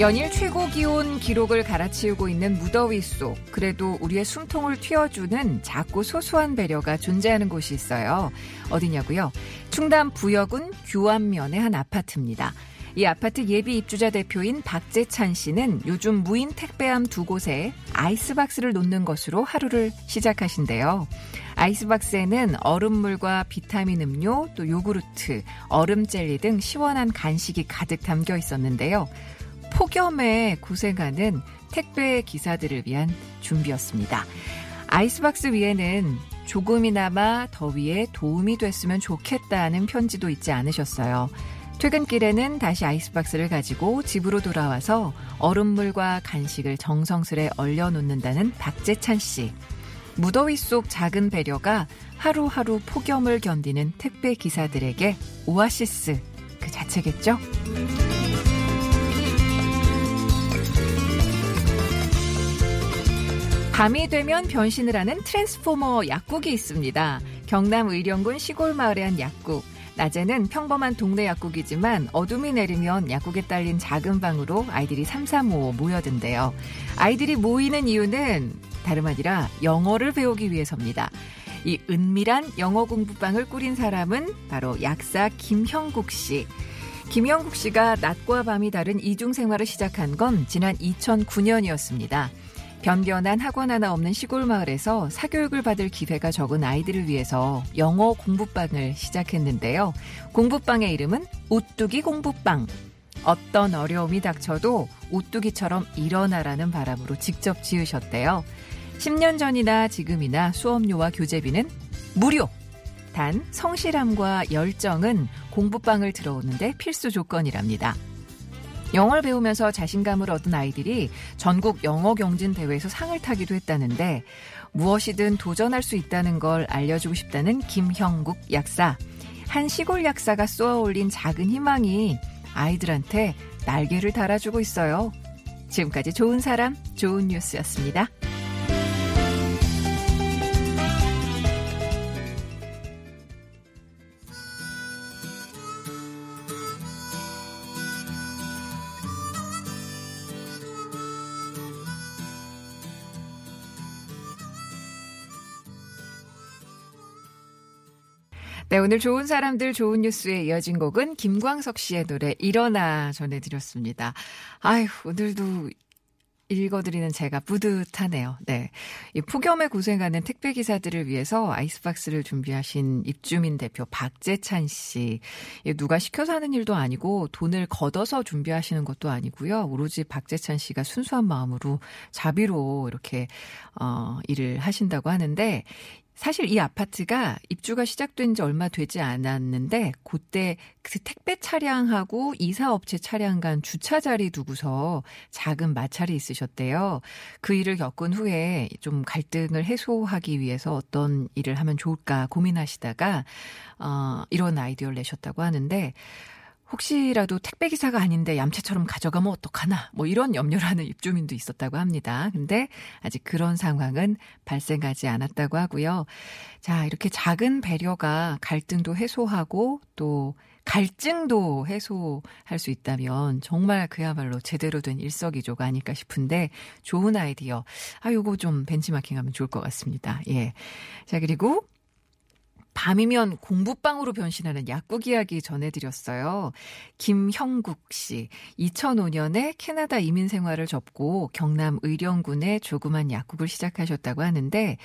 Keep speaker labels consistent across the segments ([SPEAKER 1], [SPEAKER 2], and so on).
[SPEAKER 1] 연일 최고 기온 기록을 갈아치우고 있는 무더위 속 그래도 우리의 숨통을 틔워주는 작고 소소한 배려가 존재하는 곳이 있어요. 어디냐고요? 충남 부여군 규안면의 한 아파트입니다. 이 아파트 예비 입주자 대표인 박재찬 씨는 요즘 무인 택배함 두 곳에 아이스박스를 놓는 것으로 하루를 시작하신대요. 아이스박스에는 얼음물과 비타민 음료, 또 요구르트, 얼음 젤리 등 시원한 간식이 가득 담겨 있었는데요. 폭염에 고생하는 택배 기사들을 위한 준비였습니다. 아이스박스 위에는 조금이나마 더위에 도움이 됐으면 좋겠다는 편지도 있지 않으셨어요. 퇴근길에는 다시 아이스박스를 가지고 집으로 돌아와서 얼음물과 간식을 정성스레 얼려놓는다는 박재찬 씨. 무더위 속 작은 배려가 하루하루 폭염을 견디는 택배 기사들에게 오아시스 그 자체겠죠? 밤이 되면 변신을 하는 트랜스포머 약국이 있습니다. 경남 의령군 시골 마을의 한 약국. 낮에는 평범한 동네 약국이지만 어둠이 내리면 약국에 딸린 작은 방으로 아이들이 삼삼오오 모여든대요. 아이들이 모이는 이유는 다름 아니라 영어를 배우기 위해서입니다. 이 은밀한 영어 공부방을 꾸린 사람은 바로 약사 김형국 씨. 김형국 씨가 낮과 밤이 다른 이중 생활을 시작한 건 지난 2009년이었습니다. 변변한 학원 하나 없는 시골 마을에서 사교육을 받을 기회가 적은 아이들을 위해서 영어 공부방을 시작했는데요. 공부방의 이름은 오뚜기 공부방. 어떤 어려움이 닥쳐도 오뚜기처럼 일어나라는 바람으로 직접 지으셨대요. 10년 전이나 지금이나 수업료와 교재비는 무료. 단 성실함과 열정은 공부방을 들어오는데 필수 조건이랍니다. 영어를 배우면서 자신감을 얻은 아이들이 전국 영어 경진 대회에서 상을 타기도 했다는데 무엇이든 도전할 수 있다는 걸 알려주고 싶다는 김형국 약사. 한 시골 약사가 쏘아 올린 작은 희망이 아이들한테 날개를 달아주고 있어요. 지금까지 좋은 사람, 좋은 뉴스였습니다. 네, 오늘 좋은 사람들 좋은 뉴스에 이어진 곡은 김광석 씨의 노래 일어나 전해드렸습니다. 아휴, 오늘도 읽어드리는 제가 뿌듯하네요. 네. 이 폭염에 고생하는 택배 기사들을 위해서 아이스박스를 준비하신 입주민 대표 박재찬 씨. 누가 시켜서 하는 일도 아니고 돈을 걷어서 준비하시는 것도 아니고요. 오로지 박재찬 씨가 순수한 마음으로 자비로 이렇게 어 일을 하신다고 하는데 사실 이 아파트가 입주가 시작된 지 얼마 되지 않았는데 그때 그 택배 차량하고 이사업체 차량 간 주차 자리 두고서 작은 마찰이 있으셨대요. 그 일을 겪은 후에 좀 갈등을 해소하기 위해서 어떤 일을 하면 좋을까 고민하시다가 어 이런 아이디어를 내셨다고 하는데 혹시라도 택배기사가 아닌데 얌체처럼 가져가면 어떡하나, 뭐 이런 염려를 하는 입주민도 있었다고 합니다. 근데 아직 그런 상황은 발생하지 않았다고 하고요. 자, 이렇게 작은 배려가 갈등도 해소하고 또 갈증도 해소할 수 있다면 정말 그야말로 제대로 된 일석이조가 아닐까 싶은데 좋은 아이디어. 아, 요거 좀 벤치마킹 하면 좋을 것 같습니다. 예. 자, 그리고 밤이면 공부방으로 변신하는 약국 이야기 전해드렸어요. 김형국 씨. 2005년에 캐나다 이민 생활을 접고 경남 의령군에 조그만 약국을 시작하셨다고 하는데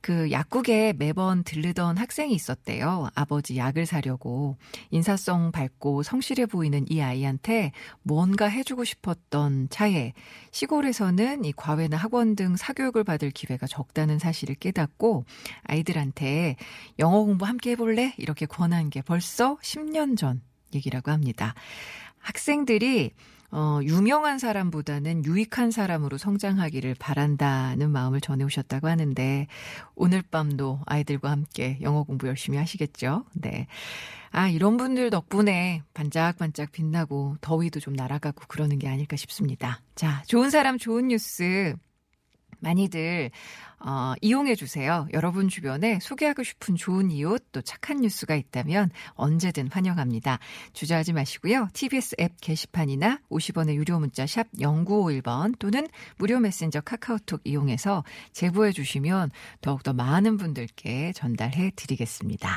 [SPEAKER 1] 그 약국에 매번 들르던 학생이 있었대요. 아버지 약을 사려고. 인사성 밝고 성실해 보이는 이 아이한테 뭔가 해주고 싶었던 차에 시골에서는 이 과외나 학원 등 사교육을 받을 기회가 적다는 사실을 깨닫고 아이들한테 영어 공부 함께 해볼래? 이렇게 권한 게 벌써 10년 전 얘기라고 합니다. 학생들이 어, 유명한 사람보다는 유익한 사람으로 성장하기를 바란다는 마음을 전해오셨다고 하는데, 오늘 밤도 아이들과 함께 영어 공부 열심히 하시겠죠? 네. 아, 이런 분들 덕분에 반짝반짝 빛나고 더위도 좀 날아가고 그러는 게 아닐까 싶습니다. 자, 좋은 사람, 좋은 뉴스. 많이들 어, 이용해 주세요. 여러분 주변에 소개하고 싶은 좋은 이웃 또 착한 뉴스가 있다면 언제든 환영합니다. 주저하지 마시고요. TBS 앱 게시판이나 50원의 유료 문자 샵 0951번 또는 무료 메신저 카카오톡 이용해서 제보해 주시면 더욱더 많은 분들께 전달해 드리겠습니다.